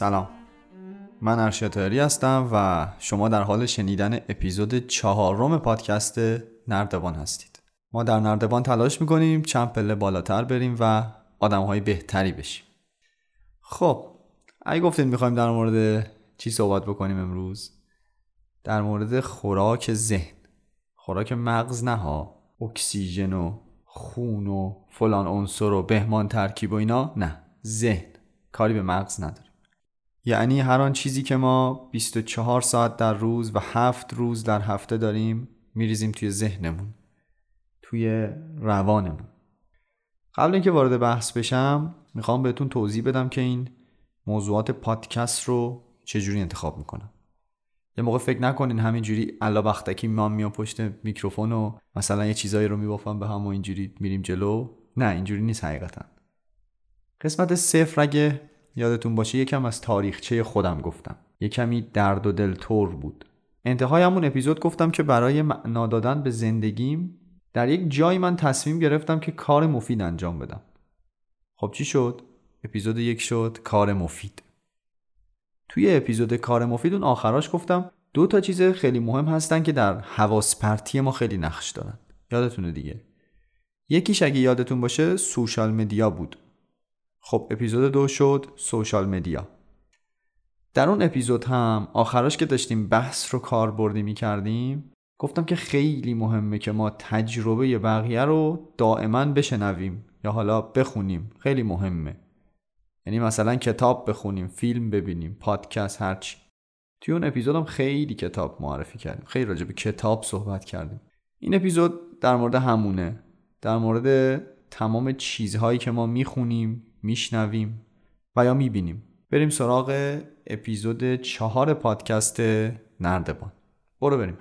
سلام. من ارشد هستم و شما در حال شنیدن اپیزود چهارم پادکست نردبان هستید. ما در نردبان تلاش می‌کنیم چند پله بالاتر بریم و آدم های بهتری بشیم. خب اگه گفتین می‌خوایم در مورد چی صحبت بکنیم امروز؟ در مورد خوراک ذهن. خوراک مغز نه اکسیژن و خون و فلان عنصر و بهمان ترکیب و اینا نه. ذهن. کاری به مغز نداره. یعنی هر آن چیزی که ما 24 ساعت در روز و هفت روز در هفته داریم میریزیم توی ذهنمون توی روانمون. قبل اینکه وارد بحث بشم می‌خوام بهتون توضیح بدم که این موضوعات پادکست رو چجوری انتخاب می‌کنم. یه موقع فکر نکنین همینجوری الا بختکی من میام پشت میکروفون و مثلا یه چیزایی رو میبافم به هم و اینجوری میریم جلو. نه اینجوری نیست حقیقتا. قسمت صفر اگه یادتون باشه یکم از تاریخچه خودم گفتم. یه کمی درد و دل تور بود. انتهای همون اپیزود گفتم که برای معنا دادن به زندگیم در یک جایی من تصمیم گرفتم که کار مفید انجام بدم. خب چی شد؟ اپیزود یک شد کار مفید. توی اپیزود کار مفید اون آخراش گفتم دو تا چیز خیلی مهم هستن که در حواس پرتی ما خیلی نقش دارن. یادتونه دیگه. یکیش اگه یادتون باشه سوشال مدیا بود. خب اپیزود دو شد سوشال مدیا. در اون اپیزود هم آخراش که داشتیم بحث رو کاربردی می کردیم گفتم که خیلی مهمه که ما تجربه بقیه رو دائما بشنویم یا حالا بخونیم. خیلی مهمه. یعنی مثلا کتاب بخونیم فیلم ببینیم پادکست هرچی توی اون اپیزود هم خیلی کتاب معرفی کردیم. خیلی راجع به کتاب صحبت کردیم. این اپیزود در مورد همونه. در مورد تمام چیزهایی که ما می‌خونیم میشنویم و یا می‌بینیم. بریم سراغ اپیزود چهار پادکست نردبان. برو بریم.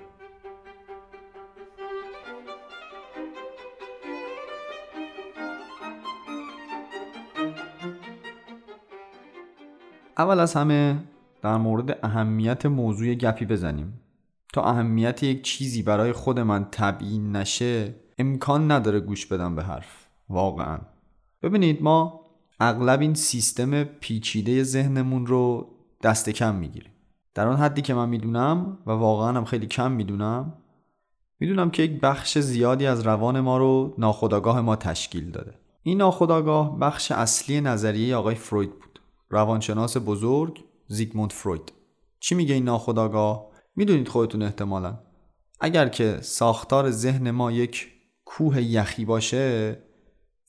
اول از همه در مورد اهمیت موضوع گپی بزنیم. تا اهمیت یک چیزی برای خود من تبیین نشه امکان نداره گوش بدم به حرف. واقعا. ببینید ما اغلب این سیستم پیچیده ذهنمون رو دست کم می‌گیریم در آن حدی که من می‌دونم و واقعا هم خیلی کم می‌دونم می‌دونم که یک بخش زیادی از روان ما رو ناخودآگاه ما تشکیل داده. این ناخودآگاه بخش اصلی نظریه آقای فروید بود. روانشناس بزرگ زیگموند فروید. چی میگه این ناخودآگاه؟ می‌دونید خودتون احتمالا. اگر که ساختار ذهن ما یک کوه یخی باشه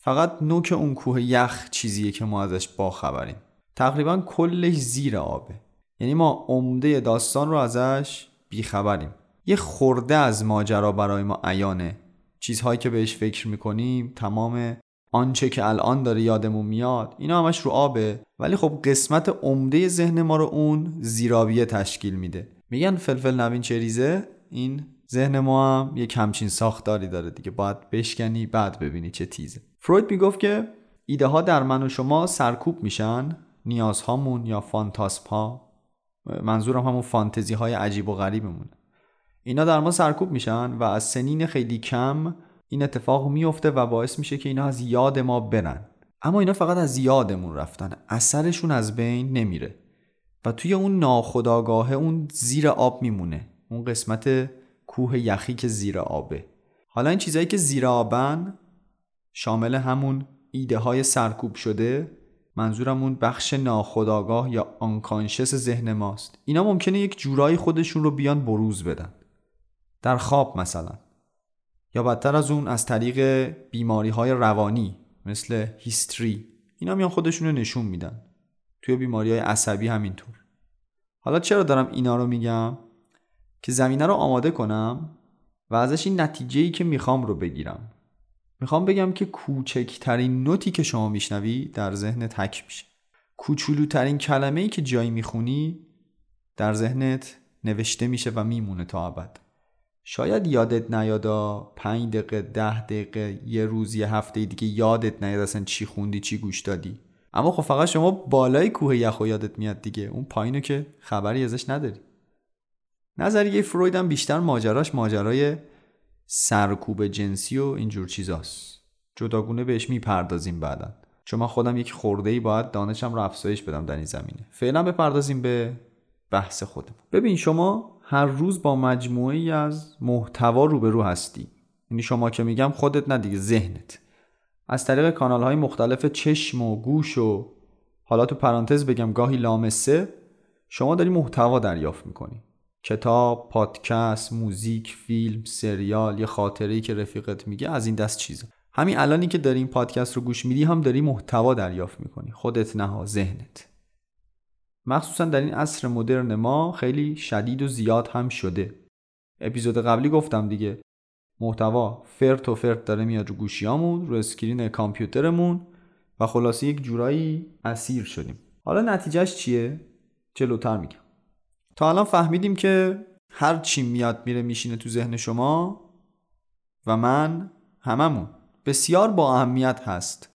فقط نوک اون کوه یخ چیزیه که ما ازش باخبریم تقریبا کلش زیر آبه. یعنی ما عمده داستان رو ازش بیخبریم یه خورده از ماجرا برای ما عیانه. چیزهایی که بهش فکر می‌کنیم تمام آنچه که الان داره یادمون میاد اینا همش رو آبه. ولی خب قسمت عمده ذهن ما رو اون زیرابیه تشکیل میده. میگن فلفل نوین چریزه این ذهن ما هم یه کمچین ساختاری داره دیگه. باید بشکنی بعد ببینی چه تیزه. فروید می‌گفت که ایده ها در من و شما سرکوب میشن نیازهامون یا فانتاسپ منظورم همون فانتزی های عجیب و غریبمون. اینا در ما سرکوب میشن و از سنین خیلی کم این اتفاق میفته و باعث میشه که اینا از یاد ما برن. اما اینا فقط از یادمون رفتن اثرشون از بین نمیره. و توی اون ناخداگاه اون زیر آب میمونه. اون قسمت کوه یخی که زیر آبه. حالا این چیزهایی که زیر آبن شامل همون ایده های سرکوب شده منظورم اون بخش ناخداگاه یا آنکانشس ذهن ماست. اینا ممکنه یک جورایی خودشون رو بیان بروز بدن. در خواب مثلا. یا بدتر از اون از طریق بیماری های روانی مثل هیستری. اینا میان خودشون رو نشون میدن. توی بیماری های عصبی همینطور. حالا چرا دارم اینا رو میگم؟ که زمینه رو آماده کنم و ازش این نتیجه که می‌خوام رو بگیرم. می‌خوام بگم که کوچکترین نوتی که شما میشنوی در ذهن تک میشه. کوچولوترین کلمه ای که جایی می‌خونی در ذهنت نوشته میشه و میمونه تا ابد. شاید یادت نیادا پنج دقیقه ده دقیقه یه روز یه هفته دیگه یادت نیاد اصلا چی خوندی چی گوش دادی. اما خب فقط شما بالای کوه یخو یادت میاد دیگه. اون پایینو که خبری ازش نداری. نظریه فروید هم بیشتر ماجراش ماجرای سرکوب جنسی و اینجور چیزاست. جداگونه بهش می‌پردازیم بعدا. چون من خودم یک خورده ای باید دانشم رو افزایش بدم در این زمینه. فعلا بپردازیم به بحث خودم ببین شما هر روز با مجموعه ای از محتوا روبرو هستی. یعنی شما که میگم خودت نه دیگه ذهنت. از طریق کانال های مختلف چشم و گوش و حالا تو پرانتز بگم گاهی لامسه شما داری محتوا دریافت می‌کنی. کتاب، پادکست، موزیک، فیلم، سریال، یه خاطره که رفیقت میگه از این دست چیزا همین الانی که داری این پادکست رو گوش میدی هم داری محتوا دریافت می‌کنی. خودت نه ذهنت. مخصوصا در این عصر مدرن ما خیلی شدید و زیاد هم شده. اپیزود قبلی گفتم دیگه. محتوا فرت و فرت داره میاد رو گوشیامون رو screen کامپیوترمون و خلاصه یک جورایی اسیر شدیم. حالا نتیجهش چیه؟ جلوتر میگم. الان فهمیدیم که هر چی میاد میره میشینه تو ذهن شما و من هممون. بسیار با اهمیت هست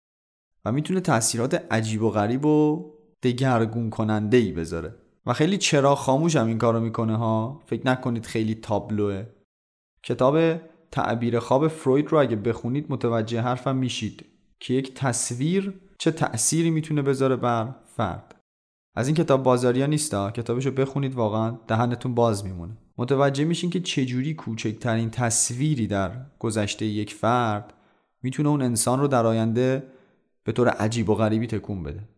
و می‌تونه تاثیرات عجیب و غریب و دگرگون کننده ای بذاره. و خیلی چرا خاموش هم این کارو می‌کنه ها. فکر نکنید خیلی تابلوه. کتاب تعبیر خواب فروید رو اگه بخونید متوجه حرفم میشید که یک تصویر چه تأثیری می‌تونه بذاره بر فرد. از این کتاب بازاریا نیستا؟ کتابشو بخونید واقعا دهنتون باز میمونه. متوجه میشین که چجوری کوچکترین تصویری در گذشته یک فرد می‌تونه اون انسان رو در آینده به طور عجیب و غریبی تکون بده.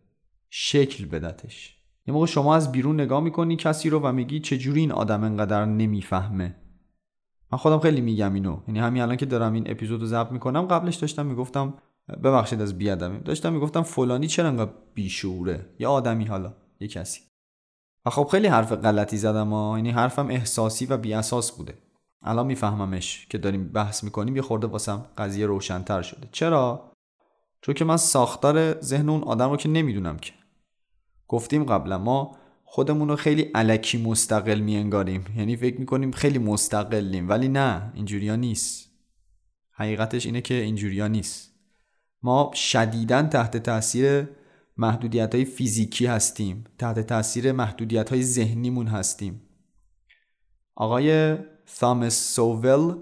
شکل بدتش. یه موقع شما از بیرون نگاه می‌کنی کسی رو و میگی چجوری این آدم انقدر نمی‌فهمه. من خودم خیلی میگم اینو. یعنی همین الان که دارم این اپیزود رو ضبط می‌کنم قبلش داشتم می‌گفتم ببخشید از بیادمی داشتم می‌گفتم فلانی چرا انقدر بیشوره؟ یا آدمی حالا. یه کسی. و خب خیلی حرف غلطی زدم ها یعنی حرفم احساسی و بیاساس بوده. الان میفهممش که داریم بحث می‌کنیم یه خورده واسم قضیه روشنتر شده. چرا؟ چون که من ساختار ذهن اون آدم رو که نمی‌دونم که. گفتیم قبلا ما خودمون رو خیلی علکی مستقل میانگاریم. یعنی فکر می‌کنیم خیلی مستقلیم ولی نه اینجوریا نیست. حقیقتش اینه که اینجوریا نیست. ما شدیدا تحت تاثیر محدودیت های فیزیکی هستیم. تحت تاثیر محدودیت های ذهنیمون هستیم. آقای ثامس سوول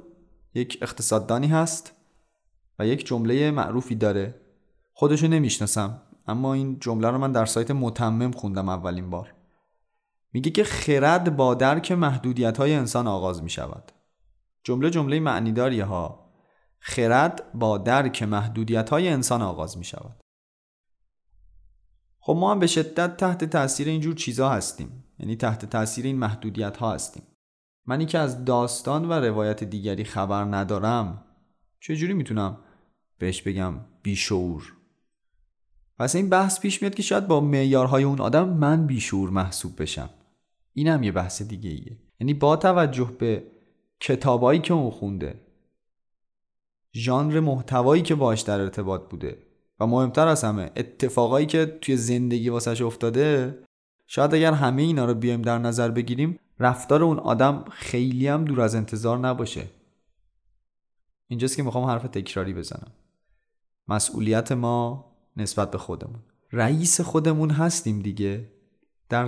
یک اقتصاددانی هست و یک جمله معروفی داره. خودشو نمی‌شناسم اما این جمله رو من در سایت متمم خوندم اولین بار. میگه که خرد با درک محدودیت های انسان آغاز می شود جمله جمله معنیداری ها. خرد با درک محدودیت های انسان آغاز می شود خب ما هم به شدت تحت تاثیر اینجور چیزها هستیم. یعنی تحت تاثیر این محدودیت ها هستیم. منی که از داستان و روایت دیگری خبر ندارم چجوری می‌تونم بهش بگم بیشعور؟ پس این بحث پیش میاد که شاید با معیارهای اون آدم من بیشعور محسوب بشم. این هم یه بحث دیگه ایه یعنی با توجه به کتابایی که اون خونده ژانر محتوایی که باش در ارتباط بوده و مهمتر از همه اتفاقایی که توی زندگی واسش افتاده شاید اگر همه اینا رو بیایم در نظر بگیریم رفتار اون آدم خیلی هم دور از انتظار نباشه. اینجاست که می‌خوام حرف تکراری بزنم. مسئولیت ما نسبت به خودمون. رئیس خودمون هستیم دیگه. در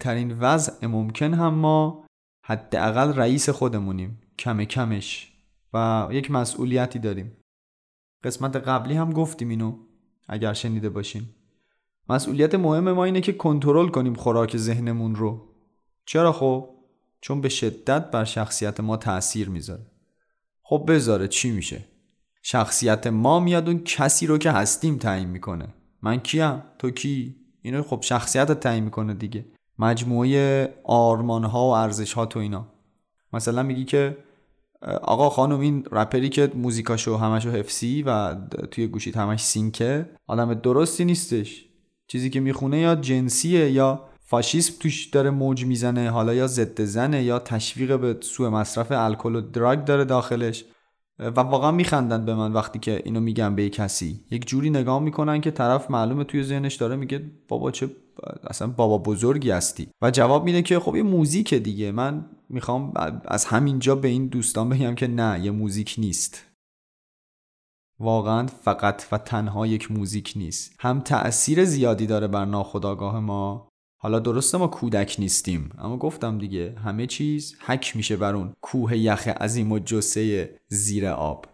ترین وضع ممکن هم ما حداقل رئیس خودمونیم کم کمش. و یک مسئولیتی داریم. قسمت قبلی هم گفتیم اینو. اگر شنیده باشین. مسئولیت مهم ما اینه که کنترل کنیم خوراک ذهنمون رو. چرا خب؟ چون به شدت بر شخصیت ما تاثیر می‌ذاره. خب بذاره چی میشه؟ شخصیت ما میاد اون کسی رو که هستیم تعیین می‌کنه. من کیم؟ تو کی؟ اینو خب شخصیت تعیین می‌کنه دیگه. مجموعه آرمان ها و ارزش ها تو اینا. مثلا میگی که آقا خانم این رپری که موزیکاشو همشو حفظی و توی گوشیت همش سینکه آدم درستی نیستش. چیزی که می‌خونه یا جنسیه یا فاشیسم توش داره موج می‌زنه حالا یا ضد زنه یا تشویق به سوء مصرف الکل و دراگ داره داخلش. و واقعا میخندن به من وقتی که اینو میگم به کسی. یک جوری نگاه می‌کنن که طرف معلومه توی ذهنش داره میگه بابا چه اصلا بابا بزرگی هستی. و جواب میده که خب یه موزیک دیگه. من می‌خوام از همینجا به این دوستان بگم که نه یه موزیک نیست. واقعا فقط و تنها یک موزیک نیست. هم تأثیر زیادی داره بر ناخودآگاه ما. حالا درسته ما کودک نیستیم اما گفتم دیگه همه چیز حک میشه بر اون کوه یخ عظیم و جسه زیر آب.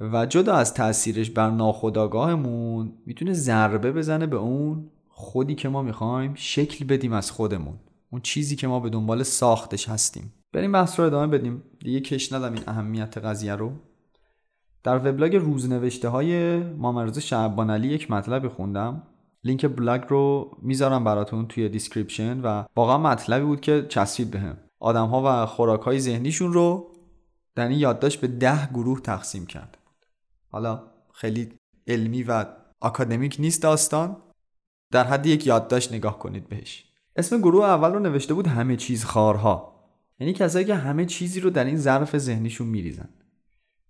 و جدا از تاثیرش بر ناخودآگاهمون می‌تونه ضربه بزنه به اون خودی که ما می‌خوایم شکل بدیم از خودمون. اون چیزی که ما به دنبال ساختش هستیم. بریم بحث رو ادامه بدیم. دیگه کش ندم این اهمیت قضیه رو. در وبلاگ روزنوشته های محمدرضا شعبانعلی یک مطلبی خوندم. لینک بلاگ رو می‌ذارم براتون توی description و واقعا مطلبی بود که چسبید بهم. آدم ها و خوراک های ذهنیشون رو در این یادداشت به ده گروه تقسیم کرده بود حالا خیلی علمی و اکادمیک نیست داستان. در حد یک یادداشت نگاه کنید بهش. اسم گروه اول رو نوشته بود همه چیز خوارها. یعنی کسایی که همه چیزی رو در این ظرف ذهنیشون میریزن.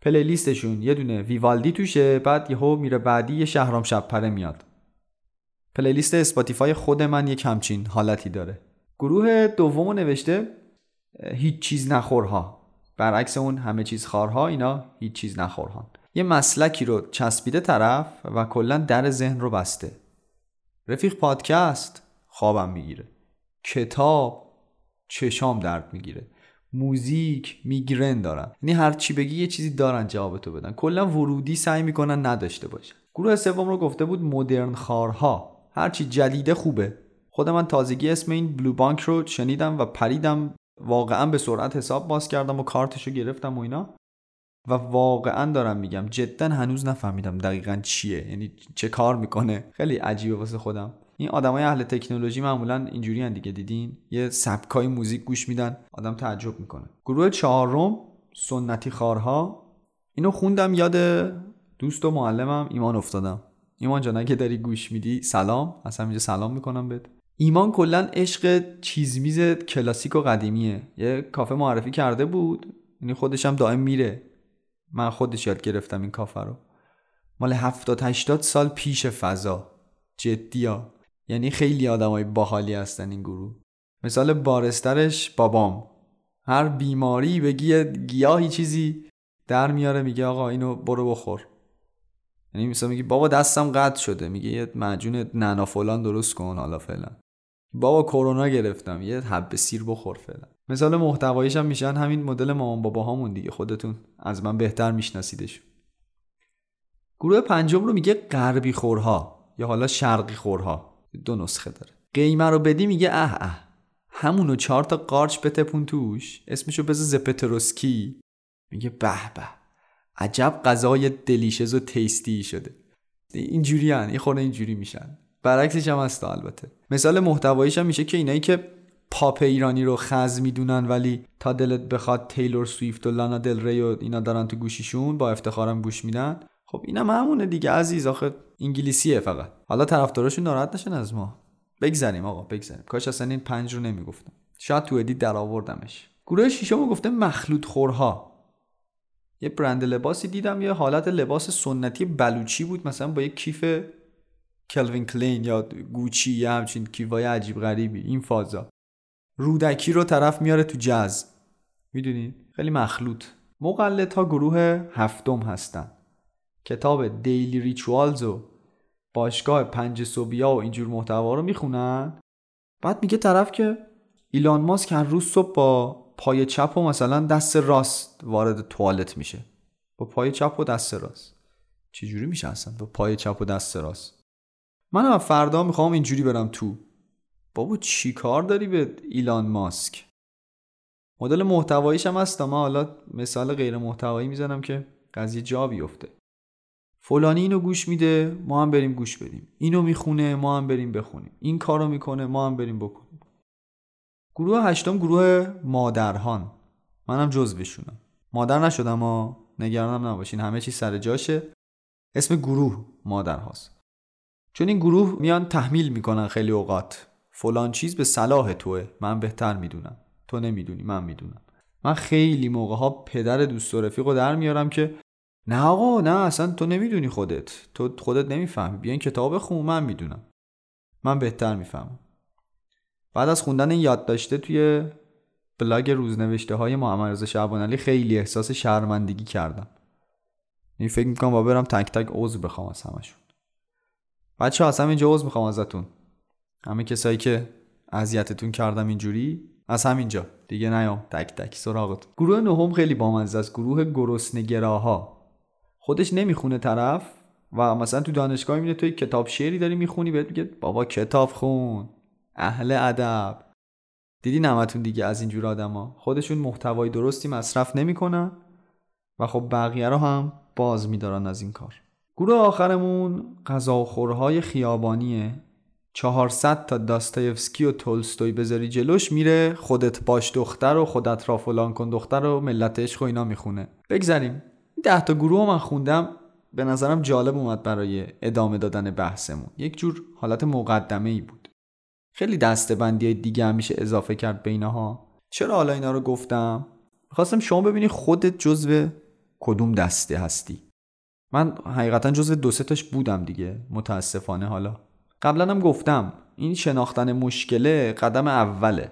playlist شون یه دونه ویوالدی توشه بعد یهو میره بعدی یه شهرام شب پره میاد. playlist Spotify خود من یک همچین حالتی داره. گروه دومو نوشته هیچ چیز نخورها. برعکس اون همه چیز خارها اینا هیچ چیز نخورها یه مسلکی رو چسبیده طرف و کلا در ذهن رو بسته. رفیق پادکست خوابم می‌گیره. کتاب چشام درد می‌گیره. موزیک میگرن دارن. یعنی هر چی بگی یه چیزی دارن جواب تو بدن. کلا ورودی سعی می‌کنن نداشته باشن. گروه سوم رو گفته بود مدرن خارها. هرچی جدیده خوبه. خود من تازگی اسم این بلو بانک رو شنیدم و پریدم. واقعا به سرعت حساب باز کردم و کارتش رو گرفتم و اینا. و واقعا دارم میگم جدا هنوز نفهمیدم دقیقا چیه. یعنی چه کار می‌کنه. خیلی عجیبه واسه خودم. این آدمای اهل تکنولوژی معمولا اینجوری هن دیگه دیدین؟ یه سبکای موزیک گوش میدن آدم تعجب می‌کنه. گروه چهارم سنتی خارها. اینو خوندم یاد دوست و معلمم ایمان افتادم. ایمان جان اگه داری گوش میدی سلام. اصلا اینجا سلام می‌کنم بهت. ایمان کلا عشق چیزمیز کلاسیک و قدیمیه. یه کافه معرفی کرده بود. یعنی خودش هم دائم میره. من خودش یاد گرفتم این کافه رو. مال 70 80 سال پیش فضا. جدیا یعنی خیلی آدمای باحالی هستن این گروه. مثال بارسترش بابام. هر بیماری بگی گیاهی چیزی در میاره میگه آقا اینو برو بخور. یعنی مثلا میگه بابا دستم قطع شده. میگه یه معجون ننا فلان درست کن حالا فعلا بابا کرونا گرفتم یه حب سیر بخور فعلا مثال محتواییش هم میشن همین مدل مامان بابا هامون دیگه. خودتون از من بهتر میشناسیدش. گروه پنجم رو میگه غربی خورها یا حالا شرقی خورها. دو نسخه داره. قیمه رو بدی میگه اه اه. همونو چهار تا قارچ بتپون توش اسمشو بذار زپتروسکی. میگه به به. عجب غذای دلیشز و تیستی شده. اینجوری هن یه خورده اینجوری میشن. برعکسش هم هست البته. مثال محتواییش هم میشه که اینایی که پاپ ایرانی رو خز می‌دونن ولی تا دلت بخواد تیلور سویفت و لانا دل ری و اینا دارن تو گوشیشون با افتخارم گوش میدن. خب اینم همونه دیگه عزیز. آخه انگلیسیه فقط. حالا طرفداراشون ناراحت نشن از ما. بگذریم آقا بگذریم. کاش اصلا این پنج رو نمی‌گفتم شاید تو edit در آوردمش. گروه شیشم گفته مخلوط خورها. یه برند لباسی دیدم یه حالت لباس سنتی بلوچی بود. مثلا با یه کیف Calvin Klein یا Gucci یا همچین کیفای عجیب غریبی. این فازا. رودکی رو طرف میاره تو جز می‌دونین خیلی مخلوط. مقلد ها گروه هفتم هستن. کتاب Daily Rituals و باشگاه پنج صبحیا و اینجور محتوا رو می‌خونن؟ بعد میگه طرف که ایلان ماسک هر روز صبح با پای چپ و مثلا دست راست وارد توالت میشه. با پای چپ و دست راست. چجوری میشه اصلا با پای چپ و دست راست؟ من فردا می‌خوام اینجوری برم تو. بابا چی کار داری به ایلان ماسک؟ مدل محتواییش هم هست. ما حالا مثال غیر محتوایی می‌زنم که قضیه جا بیفته. فلانی اینو گوش میده ما هم بریم گوش بدیم. اینو می‌خونه ما هم بریم بخونیم. این کارو می‌کنه ما هم بریم بکنیم. گروه هشتم گروه مادرهان. منم جزوشونم مادر نشدم اما نگرانم نباشین همه چی سر جاشه. اسم گروه مادر هاست. چون این گروه میان تحمیل می‌کنن خیلی اوقات. فلان چیز به صلاح توه. من بهتر می‌دونم. تو نمی‌دونی من می‌دونم. من خیلی موقع ها پدر دوست و رفیق رو در میارم که نه آقا نه اصلا تو نمی‌دونی خودت. تو خودت نمی‌فهمی. بیا این کتاب بخون من می‌دونم. من بهتر می‌فهمم. بعد از خوندن این یاد داشته توی بلاگ روزنوشته های محمد رضا شعبان علی خیلی احساس شرمندگی کردم. این فکر می‌کنم با برم تک تک عضو بخوام از همشون. بچه از اینجا عضو می‌خوام ازتون. همه کسایی که اذیتتون کردم اینجوری از همینجا. دیگه نیام. تک تک سراغت. گروه نهم خیلی بامزه است. گروه گرسنگراها. خودش نمی‌خونه طرف و مثلا تو دانشگاه می‌بینه توی کتاب شعری داری می‌خونی بهت میگه بابا کتاب خون اهل ادب. دیدی نمتون دیگه از اینجور آدما؟ خودشون محتوای درستی مصرف نمی‌کنن و خب بقیه رو هم باز میدارن از این کار. گروه آخرمون غذاخورهای خیابانیه. 400 تا داستایفسکی و تولستوی بذاری جلوش میره خودت باش دختر و خودت را فلان کن دختر و ملت عشق و اینا می‌خونه. بگذریم. ده تا گروه من خوندم به نظرم جالب اومد برای ادامه دادن بحثمون. یک جور حالت مقدمه ای بود. خیلی دسته بندی دیگه هم میشه اضافه کرد به اینها چرا حالا اینا رو گفتم؟ خواستم شما ببینی خودت جزو کدوم دسته هستی. من حقیقتا جزو دو تاش بودم دیگه متاسفانه حالا. قبلا هم گفتم این شناختن مشکله قدم اوله.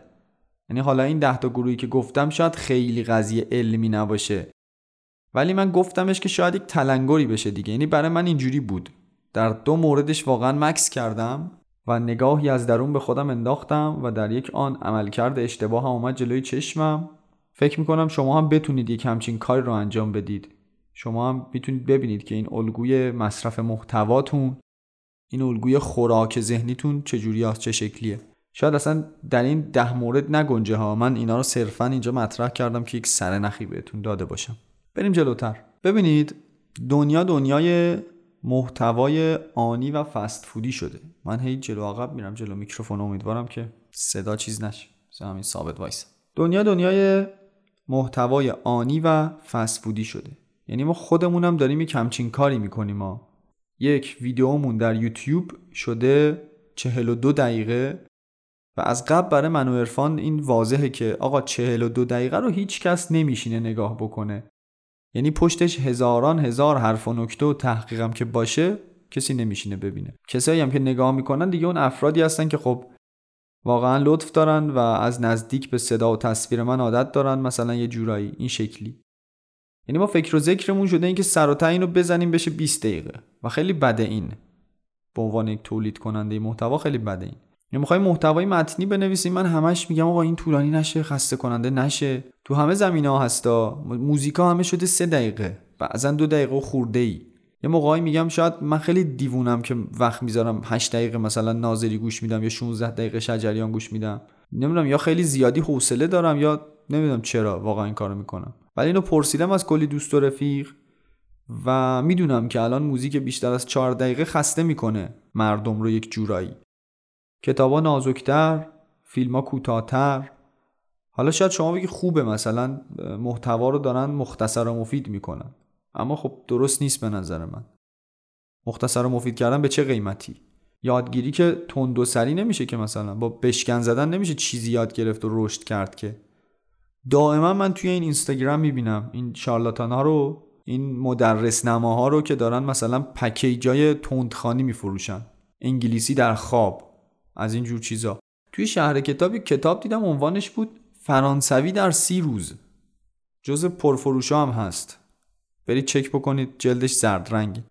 یعنی حالا این ده تا گروهی که گفتم شاید خیلی قضیه علمی نباشه. ولی من گفتمش که شاید یک تلنگری بشه دیگه. یعنی برای من اینجوری بود. در دو موردش واقعا مکس کردم و نگاهی از درون به خودم انداختم و در یک آن عملکرد اشتباه هم اومد جلوی چشمم. فکر می‌کنم شما هم بتونید یک همچین کاری رو انجام بدید. شما هم می‌تونید ببینید که این الگوی مصرف محتواتون این الگوی خوراک ذهنیتون چجوری است چه شکلیه. شاید اصلا در این ده مورد نگنجه ها. من اینا رو صرفا اینجا مطرح کردم که یک سرنخی بهتون داده باشم. بریم جلوتر. ببینید دنیا دنیای محتوای آنی و فست فودی شده. من هی جلو عقب میرم جلو میکروفون امیدوارم که صدا چیز نشه. همین ثابت وایس. دنیا دنیای محتوای آنی و فست فودی شده. یعنی ما خودمونم داریم یک همچین کاری می‌کنیم ما یک ویدیومون در یوتیوب شده 42 دقیقه و از قبل برای من و عرفان این واضحه که آقا 42 دقیقه رو هیچ کس نمیشینه نگاه بکنه. یعنی پشتش هزاران هزار حرف و نکته و تحقیقم که باشه کسی نمیشینه ببینه. کسایی هم که نگاه می‌کنن دیگه اون افرادی هستن که خب واقعا لطف دارن و از نزدیک به صدا و تصویر من عادت دارن مثلا یه جورایی این شکلی. یعنی ما فکر و ذکرمون شده اینکه سر و اینو بزنیم بشه 20 دقیقه و خیلی بده این. به عنوان یک تولید کننده محتوا خیلی بده این. یا می‌خوای محتوای متنی بنویسیم من همش میگم آقا این طولانی نشه خسته کننده نشه. تو همه زمینه ها هستا موزیکا همه شده سه دقیقه. بعضا دو دقیقه خورده ای یه موقعی میگم شاید من خیلی دیوونم که وقت می‌ذارم 8 دقیقه مثلا ناظری گوش میدم یا 16 دقیقه شجریان گوش میدم. نمی‌دونم یا خیلی زیادی حوصله دارم یا نمی‌دونم چرا واقعا این کارو می‌کنم. ولی اینو پرسیدم از کلی دوست و رفیق و می‌دونم که الان موزیک بیشتر از 4 دقیقه خسته می‌کنه مردم رو یک جورایی. کتابا نازکتر فیلم ها کوتاهتر. حالا شاید شما بگی خوبه مثلا محتوا رو دارن مختصر و مفید می‌کنن. اما خب درست نیست به نظر من. مختصر و مفید کردن به چه قیمتی؟ یادگیری که تند و سری نمیشه که مثلا با بشکن زدن نمیشه چیزی یاد گرفت و رشد کرد که. دائما من توی این اینستاگرام می‌بینم این شارلاتان ها رو این مدرس نماها رو که دارن مثلا پکیجای تندخانی میفروشن. انگلیسی در خواب. از این جور چیزا. توی شهر کتابی کتاب دیدم عنوانش بود فرانسوی در سی روز. جز پرفروشا هم هست. برید چک بکنید جلدش زرد رنگی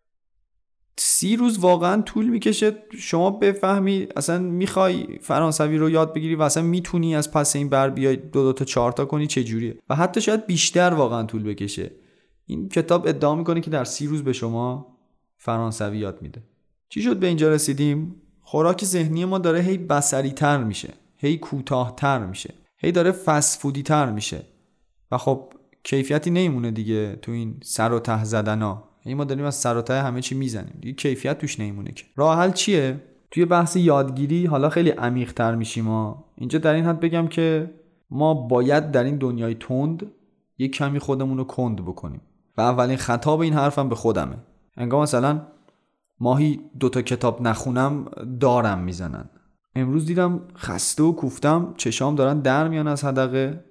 سی روز واقعا طول می‌کشه شما بفهمی اصلا می‌خوای فرانسوی رو یاد بگیری و اصلا می‌تونی از پس این بر بیای دو دو تا چهار تا کنی چجوریه؟ و حتی شاید بیشتر واقعا طول بکشه. این کتاب ادعا می‌کنه که در سی روز به شما فرانسوی یاد میده. چی شد به اینجا رسیدیم؟ خوراک ذهنی ما داره هی بسری تر میشه هی کوتاه تر میشه هی داره فسفودی تر میشه. و خب کیفیتی نمیمونه دیگه تو این سر و ته زدن ها ما داریم از سر و ته همه چی می‌زنیم. دیگه کیفیت توش نمیمونه که. راه حل چیه؟ توی بحث یادگیری حالا خیلی عمیق تر میشیم ما اینجا در این حد بگم که ما باید در این دنیای تند یک کمی خودمون رو کند بکنیم. و اولین خطاب این حرفم به خودمه. انگار مثلا ماهی دوتا کتاب نخونم دارم می‌زنن. امروز دیدم خسته و کوفتم چشام دارن در میان از حدقه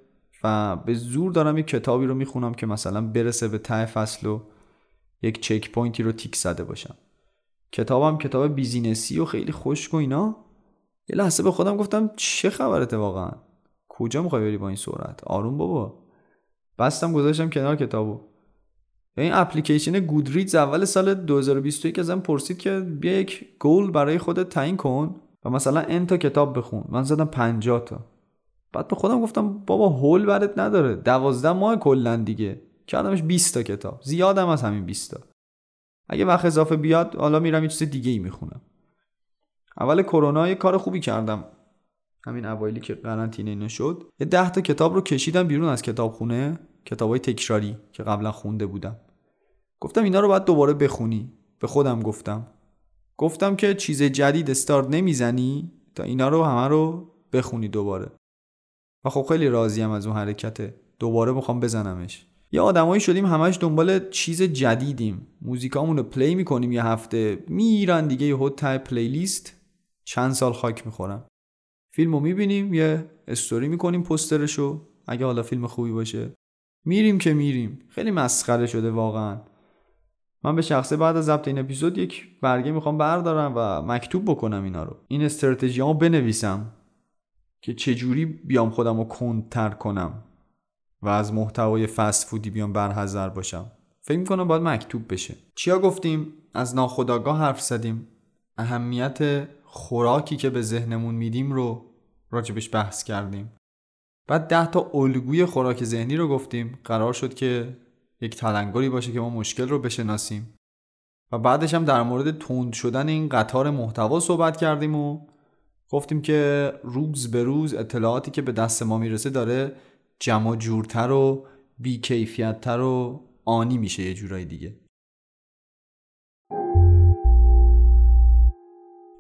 و به زور دارم یک کتابی رو می‌خونم که مثلا برسه به ته فصل و یک checkpoint ی رو تیک زده باشم. کتابم کتاب business ی و خیلی خشک و اینا. یه لحظه به خودم گفتم چه خبرته واقعا؟ کجا می‌خوای بری با این سرعت؟ آروم بابا. بستم گذاشتم کنار کتابو. این اپلیکیشن گودریدز اول سال 2021 ازم پرسید که بیا یک گول برای خودت تعیین کن و مثلا ان تا کتاب بخون. من زدم 50 تا. بعد به خودم گفتم بابا هول برات نداره. دوازده ماه کلا دیگه. کردمش 20 تا کتاب. زیادم از همین 20 تا. اگه وقت اضافه بیاد حالا میرم یه چیز دیگه ای می‌خونم. اول کرونا یه کار خوبی کردم. همین اوایلی که قرنطینه اینو شد. یه ده تا کتاب رو کشیدم بیرون از کتابخونه. کتابای تکراری که قبلا خونده بودم. گفتم اینا رو باید دوباره بخونی. به خودم گفتم. گفتم که چیز جدید استارت نمی‌زنی تا اینا رو همه رو بخونی دوباره. و خب خیلی راضیم از اون حرکته دوباره می‌خوام بزنمش. یه آدمایی شدیم همش دنبال چیز جدیدیم. موزیکامون رو پلی می‌کنیم یه هفته. میرن دیگه یه تای پلیلیست چند سال خاک می‌خورم. فیلم رو می‌بینیم یه استوری می‌کنیم پسترشو اگه حالا فیلم خوبی باشه. میریم که میریم. خیلی مسخره شده واقعا. من به شخصه بعد از ضبط این اپیزود یک برگه می‌خوام بردارم و مکتوب بکنم اینا رو. این استراتژی بنویسم که چجوری بیام خودم رو کندتر کنم و از محتوای فست فودی بیام برحضر باشم. فکر می‌کنم باید مکتوب بشه. چیا گفتیم؟ از ناخداگاه حرف زدیم. اهمیت خوراکی که به ذهنمون میدیم رو راجبش بحث کردیم. بعد ده تا الگوی خوراک ذهنی رو گفتیم. قرار شد که یک تلنگری باشه که ما مشکل رو بشناسیم. و بعدش هم در مورد تند شدن این قطار محتوا صحبت کردیم و گفتیم که روز به روز اطلاعاتی که به دست ما می‌رسه داره جمع جورتر و بیکیفیتتر و آنی میشه یه جورای دیگه.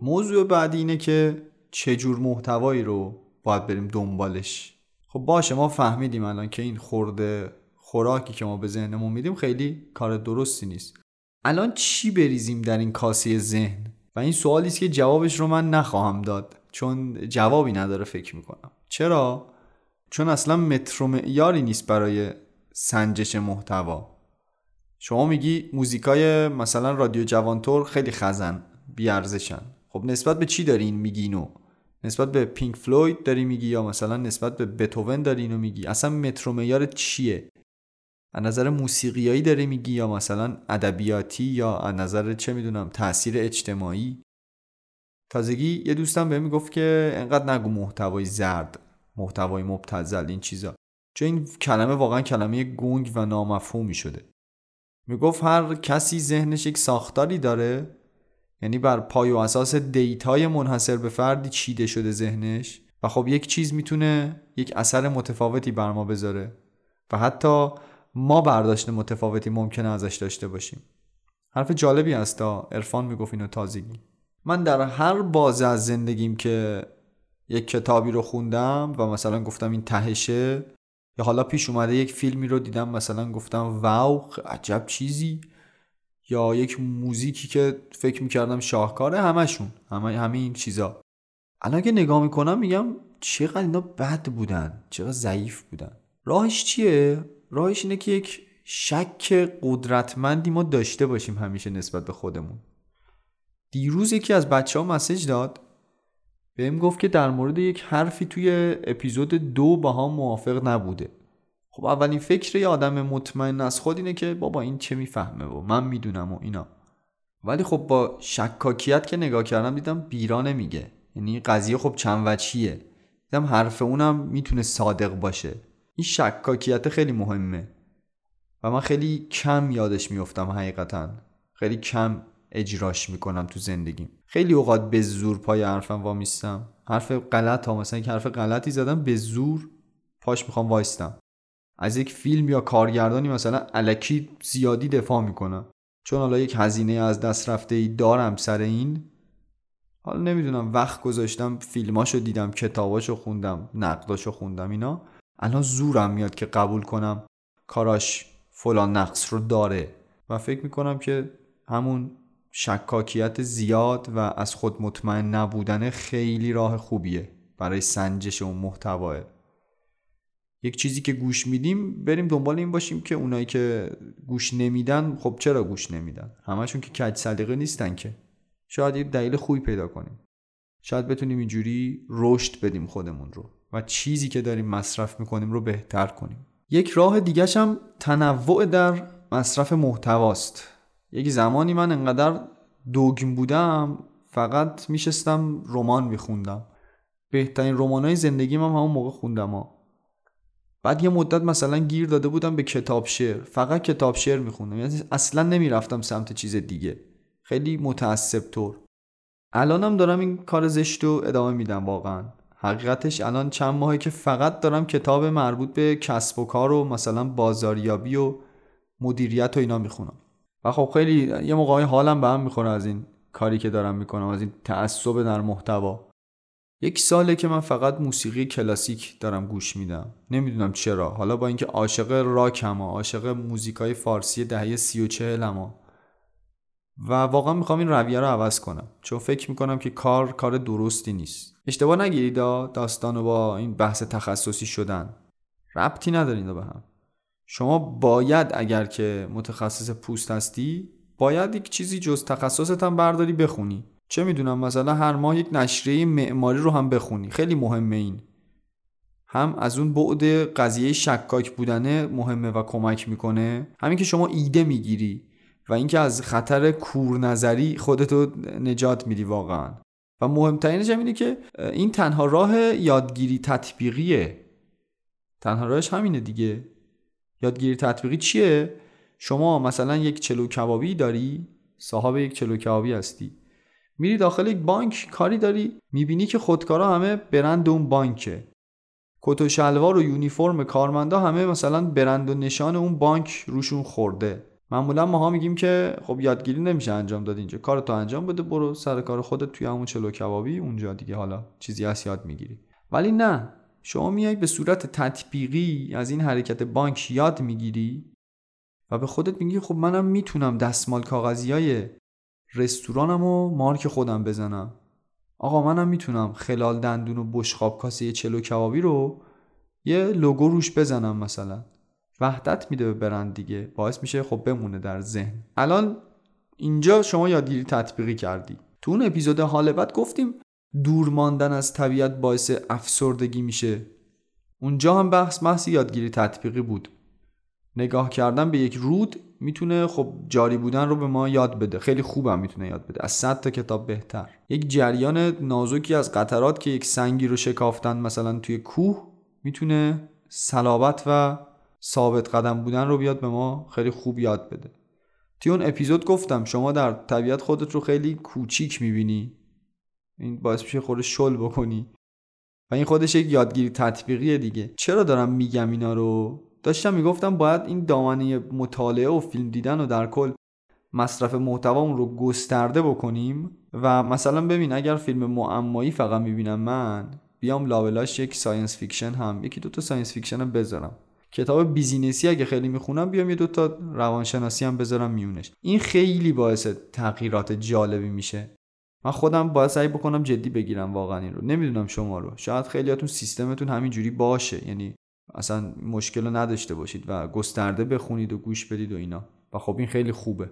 موضوع بعدی اینه که چه جور محتوایی رو باید بریم دنبالش. خب باشه ما فهمیدیم الان که این خورده خوراکی که ما به ذهنمون میدیم خیلی کار درستی نیست. الان چی بریزیم در این کاسه ذهن؟ و این سوالی است که جوابش رو من نخواهم داد چون جوابی نداره فکر می‌کنم. چرا؟ چون اصلا متر معیاری نیست برای سنجش محتوا. شما میگی موزیکای مثلا رادیو جوانتور خیلی خزن بیارزشن. خب نسبت به چی داری این میگی اینو؟ نسبت به پینک فلوید داری میگی یا مثلا نسبت به بتوون داری اینو میگی؟ اصلا متر معیار چیه؟ از نظر موسیقیایی داری میگی یا مثلا ادبیاتی یا از نظر چه می‌دونم تاثیر اجتماعی؟ تازگی یه دوستم بهم می‌گفت که انقدر نگو محتوای زرد محتوای مبتذل این چیزا. چون این کلمه واقعا کلمه گنگ و نامفهومی شده. می‌گفت هر کسی ذهنش یک ساختاری داره یعنی بر پای و اساس دیتای منحصر به فردی چیده شده ذهنش و خب یک چیز می‌تونه یک اثر متفاوتی بر ما بذاره و حتی ما برداشت متفاوتی ممکنه ازش داشته باشیم. حرف جالبی هستا عرفان می‌گفت اینو تازگی من در هر بازه از زندگیم که یک کتابی رو خوندم و مثلا گفتم این تهشه یا حالا پیش اومده یک فیلمی رو دیدم مثلا گفتم واو عجب چیزی. یا یک موزیکی که فکر می‌کردم شاهکاره همشون همه همه چیزا. الان که نگاه می‌کنم میگم چقدر اینا بد بودن چقدر ضعیف بودن. راهش چیه؟ راهش اینه که یک شک قدرتمندی ما داشته باشیم همیشه نسبت به خودمون. دیروز یکی از بچه ها مسیج داد. بهم گفت که در مورد یک حرفی توی اپیزود دو با هم موافق نبوده. خب اولین فکر یه آدم مطمئن از خود اینه که بابا این چه می‌فهمه و من می‌دونم و اینا. ولی خب با شکاکیت که نگاه کردم دیدم بیرا نمیگه. یعنی قضیه خب چند وچیه دیدم حرف اونم می‌تونه صادق باشه. این شکاکیت خیلی مهمه. و من خیلی کم یادش میفتم حقیقتا. خیلی کم اجراش می‌کنم تو زندگیم. خیلی اوقات به زور پای حرفم وامیستم. حرف غلط ها مثلا که حرف غلطی زدم به زور پاش می‌خوام وایستم. از یک فیلم یا کارگردانی مثلا علکی زیادی دفاع می‌کنم. چون حالا یک هزینه از دست رفته ای دارم سر این. حالا نمی‌دونم وقت گذاشتم فیلماشو دیدم کتاباشو خوندم نقداشو خوندم اینا. الان زورم میاد که قبول کنم کاراش فلان نقص رو داره. و فکر می‌کنم که همون شکاکیت زیاد و از خود مطمئن نبودن خیلی راه خوبیه برای سنجش اون محتواه. یک چیزی که گوش میدیم بریم دنبال این باشیم که اونایی که گوش نمیدن خب چرا گوش نمیدن؟ همشون که کج سلیقه نیستن که. شاید یک دلیل خوبی پیدا کنیم. شاید بتونیم اینجوری رشد بدیم خودمون رو. و چیزی که داریم مصرف می‌کنیم رو بهتر کنیم. یک راه دیگه هم تنوع در مصرف محتواست. یک زمانی من انقدر دوگم بودم فقط میشستم رمان میخوندم. بهترین رمانای زندگیم هم همون موقع خوندم ها. بعد یه مدت مثلا گیر داده بودم به کتاب شعر. فقط کتاب شعر میخوندم. یعنی اصلا نمی‌رفتم سمت چیز دیگه. خیلی متعصب طور الانم دارم این کار زشت رو ادامه میدم واقعا. حقیقتش الان چند ماهه که فقط دارم کتاب مربوط به کسب و کار و مثلا بازاریابی و مدیریت و اینا می‌خونم. و خب خیلی یه موقعی حالم به هم می‌خوره از این کاری که دارم می‌کنم از این تعصب در محتوا. یک ساله که من فقط موسیقی کلاسیک دارم گوش میدم. نمی‌دونم چرا. حالا با اینکه عاشق راکم و عاشق موزیکای فارسی دهه سی و چهل و واقعا می‌خوام این رویه رو عوض کنم. چون فکر می‌کنم که کار کار درستی نیست. اشتباه نگیرید داستانو با این بحث تخصصی شدن. ربطی ندارین به هم. شما باید اگر که متخصص پوست هستی باید یک چیزی جز تخصصت هم برداری بخونی. چه می‌دونم مثلا هر ماه یک نشریه معماری رو هم بخونی. خیلی مهمه این. هم از اون بعد قضیه شکاک بودنه مهمه و کمک می‌کنه. همین که شما ایده می‌گیری. و اینکه از خطر کور نظری خودتو نجات میدی واقعا. و مهمترینش هم اینه که این تنها راه یادگیری تطبیقیه. تنها راهش همینه دیگه. یادگیری تطبیقی چیه؟ شما مثلا یک چلو کبابی داری صاحب یک چلو کبابی هستی. میری داخل یک بانک کاری داری می‌بینی که خودکارا همه برند اون بانکه. کت و شلوار و یونیفرم کارمندا همه مثلا برند و نشان اون بانک روشون خورده. معمولا ماها میگیم که خب یادگیری نمیشه انجام داد اینجا. کارتو انجام بده برو سر کار خودت توی همون چلو کبابی اونجا دیگه. حالا چیزی هست یاد می‌گیری. ولی نه. شما میای به صورت تطبیقی از این حرکت بانک یاد می‌گیری و به خودت میگی خب منم می‌تونم دستمال کاغذی های رستورانم و مارک خودم بزنم. آقا منم می‌تونم خلال دندون و بشخاب کاسه چلو کبابی رو یه لوگو روش بزنم مثلا. وحدت میده به برند دیگه. باعث میشه خب بمونه در ذهن. الان اینجا شما یادگیری تطبیقی کردی. تو اون اپیزود حال بعد گفتیم دور ماندن از طبیعت باعث افسردگی میشه. اونجا هم بحث محض یادگیری تطبیقی بود. نگاه کردن به یک رود می‌تونه خب جاری بودن رو به ما یاد بده. خیلی خوبم می‌تونه یاد بده. از 100 تا کتاب بهتر. یک جریان نازکی از قطرات که یک سنگی رو شکافتن مثلا توی کوه می‌تونه صلابت و ثابت قدم بودن رو بیاد به ما خیلی خوب یاد بده. توی اون اپیزود گفتم شما در طبیعت خودت رو خیلی کوچیک می‌بینی. این باعث میشه خود شل بکنی. و این خودش یک یادگیری تطبیقیه دیگه. چرا دارم میگم اینا رو؟ داشتم می‌گفتم باید این دامنه مطالعه و فیلم دیدن و در کل مصرف محتوامون رو گسترده بکنیم و مثلا ببین اگر فیلم معمایی فقط می‌بینم من بیام لابلاش یک science fiction هم یکی دوتا science fiction هم بذارم. کتاب business ی اگه خیلی می‌خونم بیام یه دوتا روانشناسی هم بذارم میونش. این خیلی باعث تغییرات جالبی میشه. من خودم باید سعی بکنم جدی بگیرم واقعا این رو. نمی‌دونم شما رو. شاید خیلیاتون سیستمتون همینجوری باشه. یعنی اصلا مشکل رو نداشته باشید و گسترده بخونید و گوش بدید و اینا. و خب این خیلی خوبه.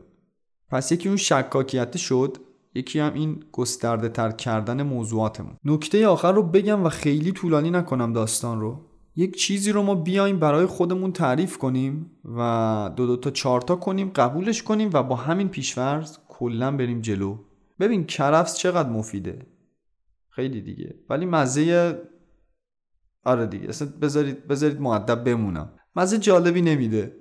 پس یکی اون شکاکیت شد یکی هم این گسترده تر کردن موضوعاتمون. نکته آخر رو بگم و خیلی طولانی نکنم داستان رو. یک چیزی رو ما بیایم برای خودمون تعریف کنیم و دو دو تا چارتا کنیم قبولش کنیم و با همین پیشورز کلا بریم جلو. ببین کرفس چقدر مفیده. خیلی دیگه. ولی مزه آره دیگه. اصلا بذارید بذارید مؤدب بمونم. مزه جالبی نمیده.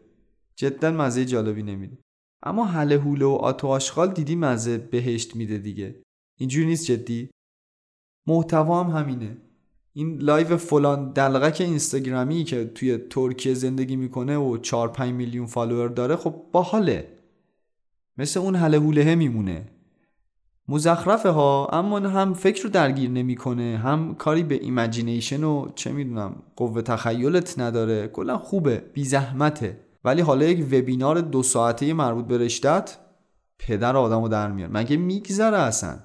جدا مزه جالبی نمیده. اما حله حوله و آت و آشغال دیدی مزه بهشت میده دیگه. اینجوری نیست جدی؟ محتوا هم همینه. این live فلان دلقک اینستاگرامی که توی ترکیه زندگی می‌کنه و 4 5 میلیون follower داره خب باحاله. مثل اون حله حوله میمونه. مزخرفه ها اما هم فکر رو درگیر نمی‌کنه هم کاری به imagination و چه می‌دونم قوه تخیلت نداره. کلا خوبه بی زحمته ولی حالا یک وبینار دو ساعته مربوط به رشتت پدر آدمو در میار مگه میگذره اصلا؟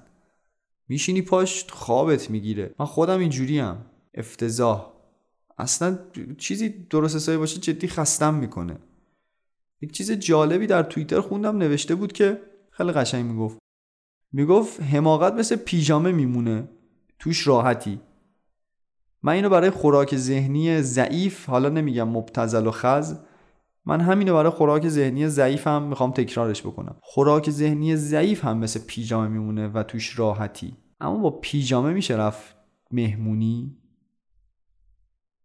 میشینی پاش خوابت می‌گیره. من خودم اینجوریم. افتضاح. اصلا چیزی درست حسابی باشه جدی خستم می‌کنه. یک چیز جالبی در توییتر خوندم نوشته بود که خیلی قشنگ می‌گفت. می‌گفت حماقت مثل پیژامه میمونه. توش راحتی. من اینو برای خوراک ذهنی ضعیف حالا نمیگم مبتزل و خز من همینو برای خوراک ذهنی ضعیف هم می‌خوام تکرارش بکنم. خوراک ذهنی ضعیف هم مثل پیژامه میمونه و توش راحتی. اما با پیژامه میشه رفت مهمونی؟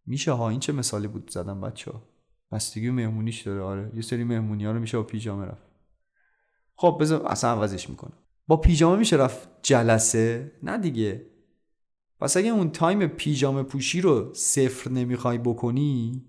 میشه ها؟ این چه مثالی بود زدم بچه ها؟ بستگی مهمونیش داره آره. یه سری مهمونی ها رو میشه با پیژامه رفت. خب بذار اصلا عوضش می‌کنم. با پیژامه میشه رفت جلسه؟ نه دیگه. پس اگه اون time پیژامه پوشی رو صفر نمی‌خوای بکنی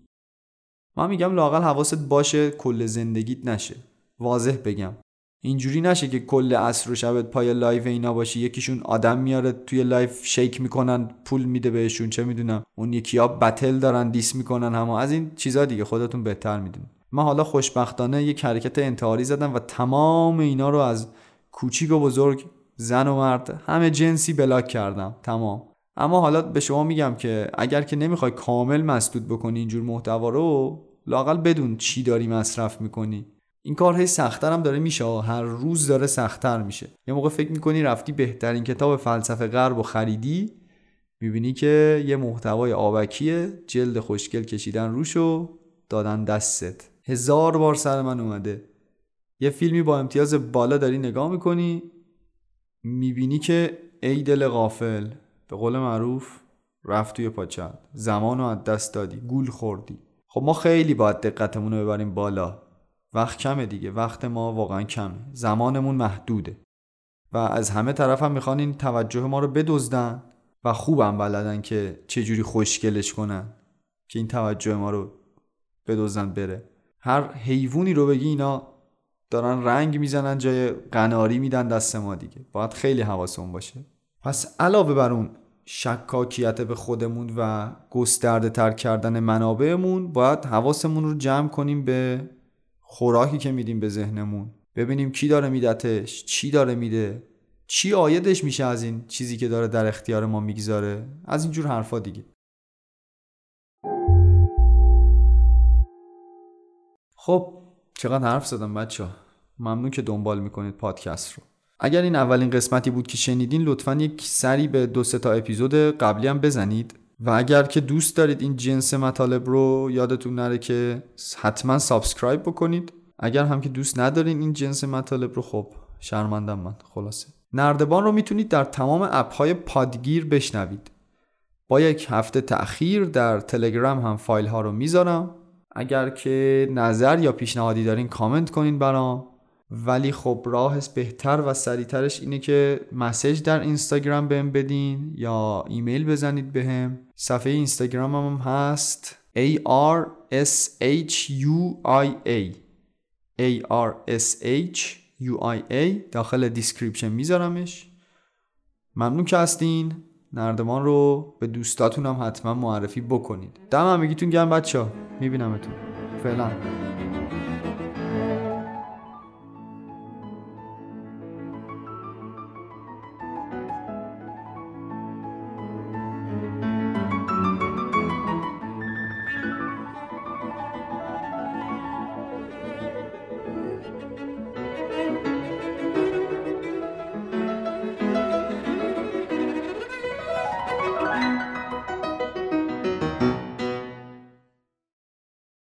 من میگم لاقل حواست باشه کل زندگیت نشه. واضح بگم. اینجوری نشه که کل عصر و شبت پای live اینا باشی یکیشون آدم میاره توی live shake می‌کنن پول میده بهشون چه می‌دونم اون یکی ها battle دارن diss می‌کنن همه. از این چیزا دیگه خودتون بهتر می‌دونید. من حالا خوشبختانه یک حرکت انتحاری زدم و تمام اینا رو از کوچیک و بزرگ زن و مرد همه جنسی بلاک کردم. تمام. اما حالا به شما میگم که اگر که نمی‌خوای کامل مسدود بکنی اینجور محتوا رو لاقل بدون چی داری مصرف می‌کنی. این کار هی سختتر هم داره میشه هر روز داره سختتر میشه. یه موقع فکر می‌کنی رفتی بهترین کتاب فلسفه غرب و خریدی می‌بینی که یه محتوای آبکیه جلد خوشگل کشیدن روش و دادن دستت. هزار بار سر من اومده. یه فیلمی با امتیاز بالا داری نگاه می‌کنی می‌بینی که ای دل غافل به قول معروف رفت توی پاچت زمان رو از دست دادی گول خوردی. خب ما خیلی باید دقتمون رو ببریم بالا. وقت کمه دیگه وقت ما واقعا کمه. زمانمون محدوده. و از همه طرف هم می‌خوان این توجه ما رو بدزدن و خوبم بلدن که چجوری خوشگلش کنن که این توجه ما رو بدزدن بره. هر حیوانی رو بگی اینا دارن رنگ می‌زنن جای قناری میدن دست ما دیگه. باید خیلی حواسمون باشه. پس علاوه بر اون شکاکیت به خودمون و گسترده تر کردن منابعمون باید حواسمون رو جمع کنیم به خوراکی که میدیم به ذهنمون. ببینیم کی داره میدتش چی داره میده چی آیدش میشه از این چیزی که داره در اختیار ما می‌گذاره. از اینجور حرفا دیگه. خب چقدر حرف زدم بچه ممنون که دنبال می‌کنید پادکست رو. اگر این اولین قسمتی بود که شنیدین لطفا یک سری به دو تا اپیزود قبلی هم بزنید. و اگر که دوست دارید این جنس مطالب رو یادتون نره که حتما subscribe بکنید. اگر هم که دوست ندارین این جنس مطالب رو خب شرمندم من خلاصه. نردبان رو می‌تونید در تمام app های پادگیر بشنوید. با یک هفته تأخیر در تلگرام هم فایل ها رو می‌ذارم. اگر که نظر یا پیشنهادی دارین کامنت کنین برام. ولی خب راه بهتر و سریعترش اینه که message در اینستاگرام بهم بدین یا ایمیل بزنید بهم. صفحه اینستاگرام هم هست. A R S H U I A. A R S H U I A. داخل description میذارمش. ممنون که هستین. نردبان رو به دوستاتون هم حتما معرفی بکنید. دم همگیتون گرم بچه ها میبینمتون. فعلا.